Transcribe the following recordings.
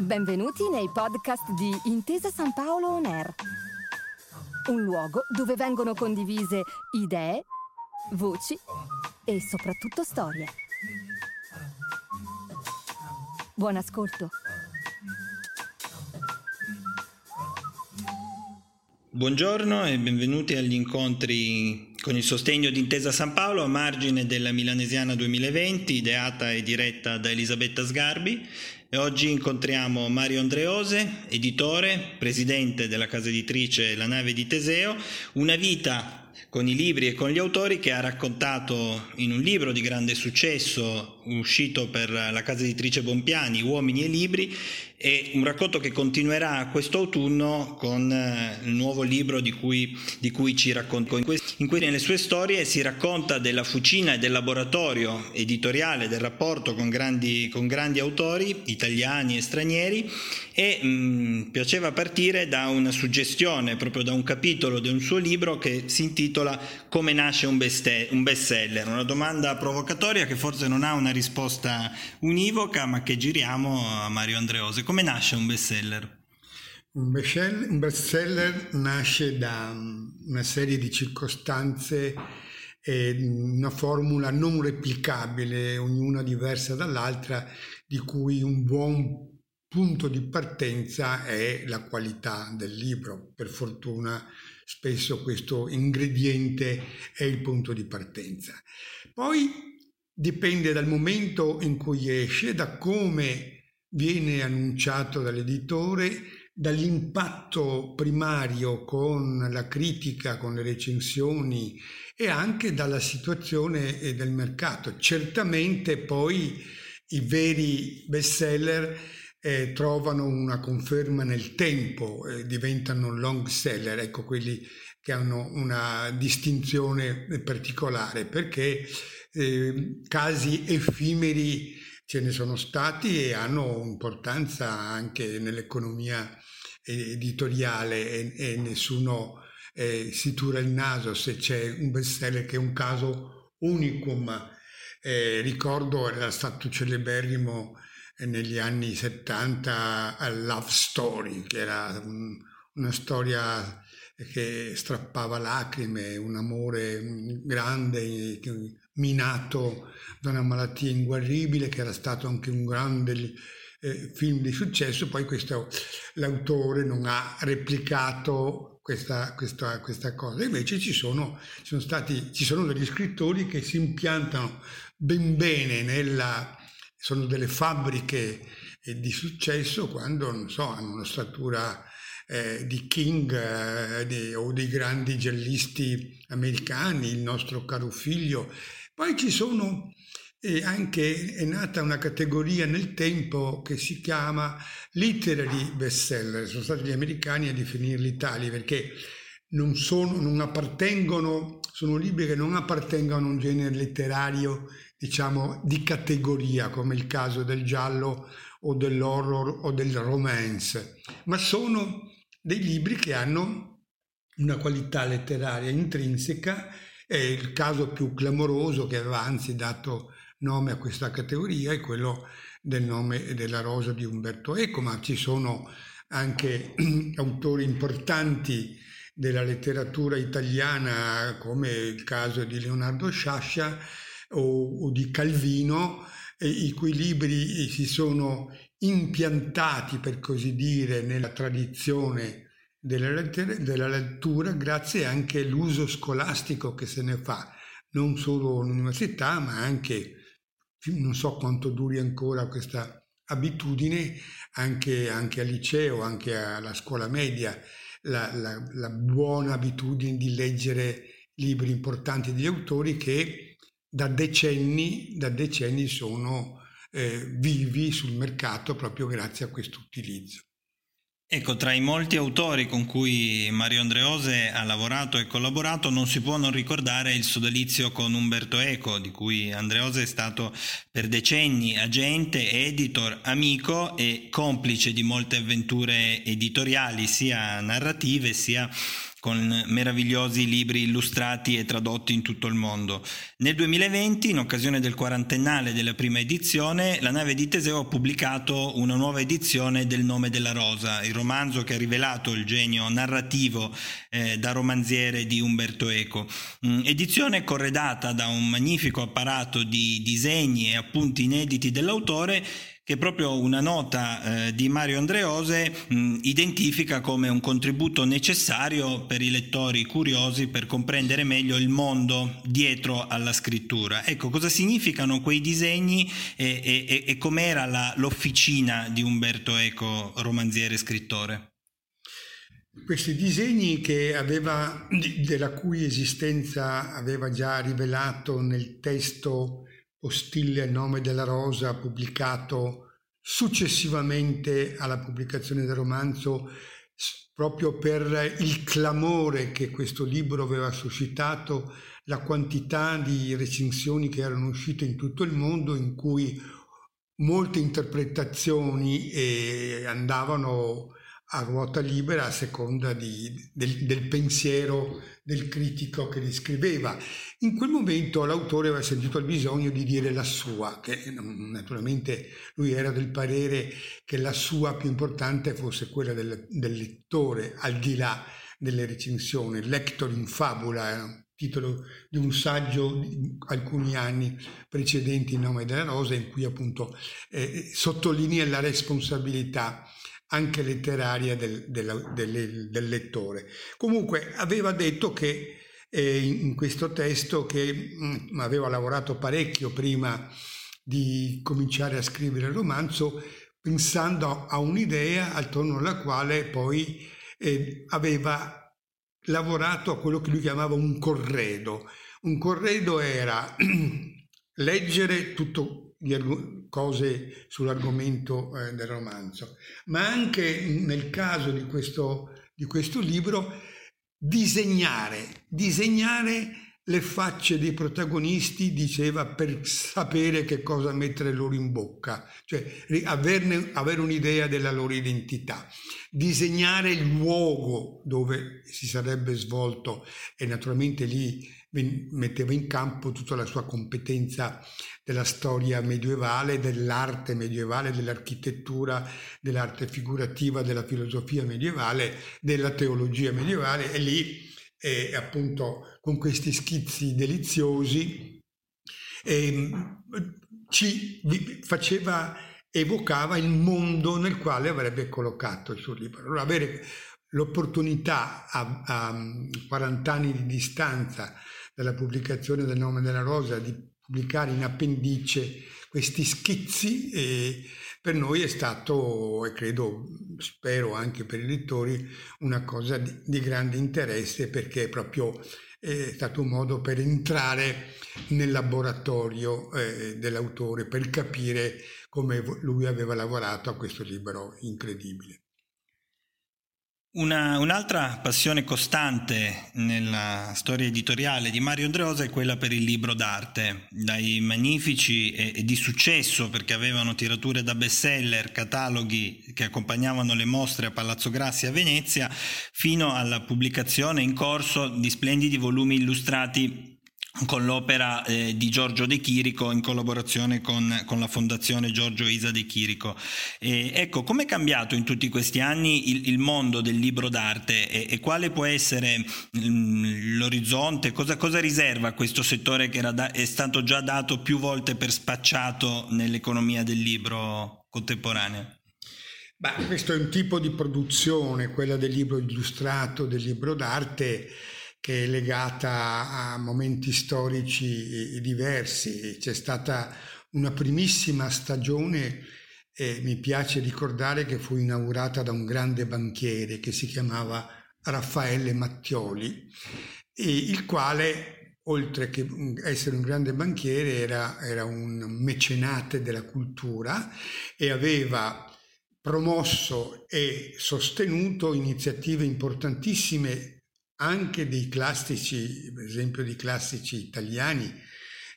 Benvenuti nei podcast di Intesa San Paolo On Air. Un luogo dove vengono condivise idee, voci e soprattutto storie. Buon ascolto. Buongiorno e benvenuti agli incontri con il sostegno di Intesa San Paolo a margine della Milanesiana 2020, ideata e diretta da Elisabetta Sgarbi. E oggi incontriamo Mario Andreose, editore, presidente della casa editrice La Nave di Teseo, una vita con i libri e con gli autori che ha raccontato in un libro di grande successo uscito per la casa editrice Bompiani, Uomini e Libri, e un racconto che continuerà questo autunno con eh, il nuovo libro di cui, di cui ci racconta. In, in cui nelle sue storie si racconta della fucina e del laboratorio editoriale, del rapporto con grandi, con grandi autori italiani e stranieri e mh, mm, piaceva partire da una suggestione, proprio da un capitolo di un suo libro che si intitola Come nasce un, best- un bestseller, una domanda provocatoria che forse non ha una risposta univoca ma che giriamo a Mario Andreose come nasce un? Un bestseller, un bestseller nasce da una serie di circostanze e una formula non replicabile, ognuna diversa dall'altra, di cui un buon punto di partenza è la qualità del libro. Per fortuna spesso questo ingrediente è il punto di partenza. Poi dipende dal momento in cui esce, da come viene annunciato dall'editore dall'impatto primario con la critica, con le recensioni e anche dalla situazione del mercato. Certamente poi i veri bestseller eh, trovano una conferma nel tempo, eh, diventano long seller, ecco quelli che hanno una distinzione particolare, perché eh, casi effimeri ce ne sono stati e hanno importanza anche nell'economia editoriale e, e nessuno eh, si tura il naso se c'è un bestseller che è un caso unicum. Eh, ricordo era stato celeberrimo eh, negli anni 70 a Love Story, che era un, una storia che strappava lacrime, un amore grande, minato da una malattia inguaribile, che era stato anche un grande eh, film di successo, poi questo, l'autore non ha replicato questa, questa, questa cosa. Invece ci sono, ci, sono stati, ci sono degli scrittori che si impiantano ben bene nella... sono delle fabbriche eh, di successo quando, non so, hanno una statura eh, di King eh, di, o dei grandi giallisti americani, il nostro caro figlio. Poi ci sono e anche è nata una categoria nel tempo che si chiama literary bestseller, sono stati gli americani a definirli tali perché non, sono, non appartengono, sono libri che non appartengono a un genere letterario, diciamo, di categoria, come il caso del giallo o dell'horror o del romance, ma sono dei libri che hanno una qualità letteraria intrinseca. È il caso più clamoroso che aveva anzi dato nome a questa categoria è quello del nome della rosa di Umberto Eco, ma ci sono anche autori importanti della letteratura italiana come il caso di Leonardo Sciascia o, o di Calvino, i cui libri si sono impiantati, per così dire, nella tradizione della, lettera, della lettura grazie anche all'uso scolastico che se ne fa, non solo all'università, ma anche non so quanto duri ancora questa abitudine, anche, anche al liceo, anche alla scuola media, la, la, la buona abitudine di leggere libri importanti degli autori che da decenni, da decenni sono eh, vivi sul mercato proprio grazie a questo utilizzo. Ecco, tra i molti autori con cui Mario Andreose ha lavorato e collaborato non si può non ricordare il sodalizio con Umberto Eco, di cui Andreose è stato per decenni agente, editor, amico e complice di molte avventure editoriali, sia narrative sia con meravigliosi libri illustrati e tradotti in tutto il mondo. Nel 2020, in occasione del quarantennale della prima edizione, la nave di Teseo ha pubblicato una nuova edizione del Nome della Rosa, il romanzo che ha rivelato il genio narrativo eh, da romanziere di Umberto Eco. Mm, edizione corredata da un magnifico apparato di disegni e appunti inediti dell'autore che proprio una nota eh, di Mario Andreose mh, identifica come un contributo necessario per i lettori curiosi per comprendere meglio il mondo dietro alla scrittura. Ecco, cosa significano quei disegni e, e, e com'era la, l'officina di Umberto Eco, romanziere e scrittore? Questi disegni aveva, della cui esistenza aveva già rivelato nel testo ostile al nome della rosa pubblicato successivamente alla pubblicazione del romanzo proprio per il clamore che questo libro aveva suscitato, la quantità di recensioni che erano uscite in tutto il mondo in cui molte interpretazioni eh, andavano a ruota libera a seconda di, del, del, pensiero del critico che li scriveva. In quel momento l'autore aveva sentito il bisogno di dire la sua, che naturalmente lui era del parere che la sua più importante fosse quella del, del lettore, al di là delle recensioni. Lector in fabula un titolo di un saggio di alcuni anni precedenti in nome della rosa in cui appunto eh, sottolinea la responsabilità anche letteraria del, del, del, del lettore. Comunque aveva detto che eh, in questo testo che mh, mm, aveva lavorato parecchio prima di cominciare a scrivere il romanzo, pensando a un'idea attorno alla quale poi eh, aveva lavorato a quello che lui chiamava un corredo. Un corredo era leggere tutto cose sull'argomento eh, del romanzo, ma anche nel caso di questo, di questo libro disegnare, disegnare le facce dei protagonisti, diceva, per sapere che cosa mettere loro in bocca, cioè averne, avere un'idea della loro identità, disegnare il luogo dove si sarebbe svolto e naturalmente lì metteva in campo tutta la sua competenza della storia medievale, dell'arte medievale, dell'architettura, dell'arte figurativa, della filosofia medievale, della teologia medievale e lì eh, appunto con questi schizzi deliziosi eh, ci faceva evocava il mondo nel quale avrebbe collocato il suo libro. Allora, avere l'opportunità a, a 40 anni di distanza dalla pubblicazione del nome della rosa di pubblicare in appendice questi schizzi e per noi è stato, e credo, spero anche per i lettori, una cosa di, di grande interesse perché è proprio è stato un modo per entrare nel laboratorio eh, dell'autore, per capire come lui aveva lavorato a questo libro incredibile. Una, un'altra passione costante nella storia editoriale di Mario Andreosa è quella per il libro d'arte, dai magnifici e, e, di successo perché avevano tirature da bestseller, cataloghi che accompagnavano le mostre a Palazzo Grassi a Venezia, fino alla pubblicazione in corso di splendidi volumi illustrati con l'opera eh, di Giorgio De Chirico in collaborazione con, con, la fondazione Giorgio Isa De Chirico. E, ecco, come è cambiato in tutti questi anni il, il mondo del libro d'arte e, e quale può essere mh, mm, l'orizzonte, cosa, cosa, riserva questo settore che da, è stato già dato più volte per spacciato nell'economia del libro contemporaneo? Beh, questo è un tipo di produzione, quella del libro illustrato, del libro d'arte, che è legata a momenti storici diversi. C'è stata una primissima stagione, e mi piace ricordare che fu inaugurata da un grande banchiere che si chiamava Raffaele Mattioli, il quale, oltre che essere un grande banchiere, era, era un mecenate della cultura e aveva promosso e sostenuto iniziative importantissime anche dei classici, per esempio di classici italiani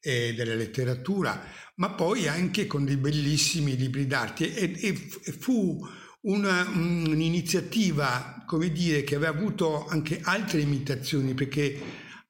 e della letteratura, ma poi anche con dei bellissimi libri d'arte. E, e fu una, un'iniziativa, come dire, che aveva avuto anche altre imitazioni, perché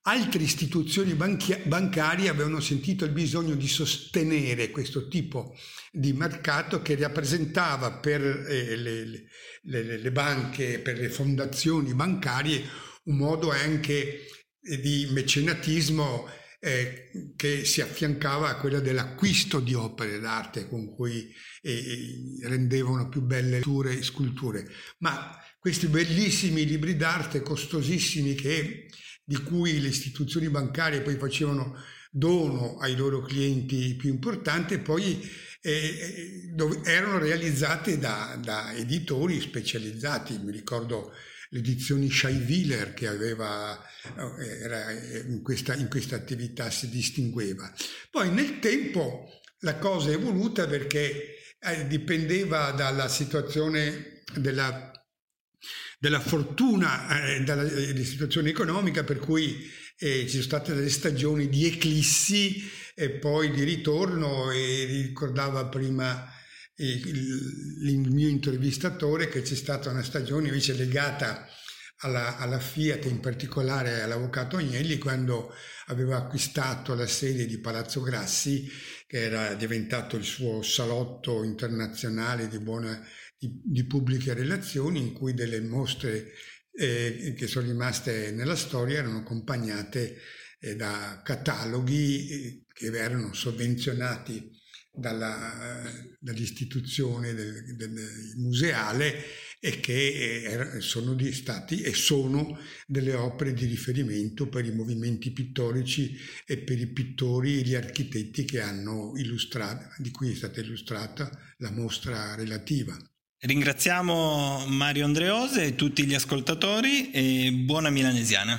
altre istituzioni banchi- bancarie avevano sentito il bisogno di sostenere questo tipo di mercato che rappresentava per eh, le, le, le, banche, per le fondazioni bancarie, un modo anche eh, di mecenatismo eh, che si affiancava a quella dell'acquisto di opere d'arte con cui eh, rendevano più belle letture e sculture. Ma questi bellissimi libri d'arte costosissimi che, di cui le istituzioni bancarie poi facevano dono ai loro clienti più importanti, poi eh, dove, erano realizzate da, da, editori specializzati. Mi ricordo le edizioni Scheiwiller che aveva, eh, era in, questa, in questa attività si distingueva. Poi nel tempo la cosa è evoluta perché eh, dipendeva dalla situazione della, della fortuna, eh, dalla, dalla situazione economica per cui eh, ci sono state delle stagioni di eclissi e poi di ritorno e ricordava prima il, il mio intervistatore che c'è stata una stagione invece legata alla, alla, Fiat, in particolare all'avvocato Agnelli, quando aveva acquistato la sede di Palazzo Grassi, che era diventato il suo salotto internazionale di, buona, di, di pubbliche relazioni, in cui delle mostre eh, che sono rimaste nella storia erano accompagnate eh, da cataloghi eh, che erano sovvenzionati dalla, dall'istituzione del, del, museale e che eh, sono stati e sono delle opere di riferimento per i movimenti pittorici e per i pittori e gli architetti che hanno illustrato, di cui è stata illustrata la mostra relativa. Ringraziamo Mario Andreose e tutti gli ascoltatori e buona milanesiana.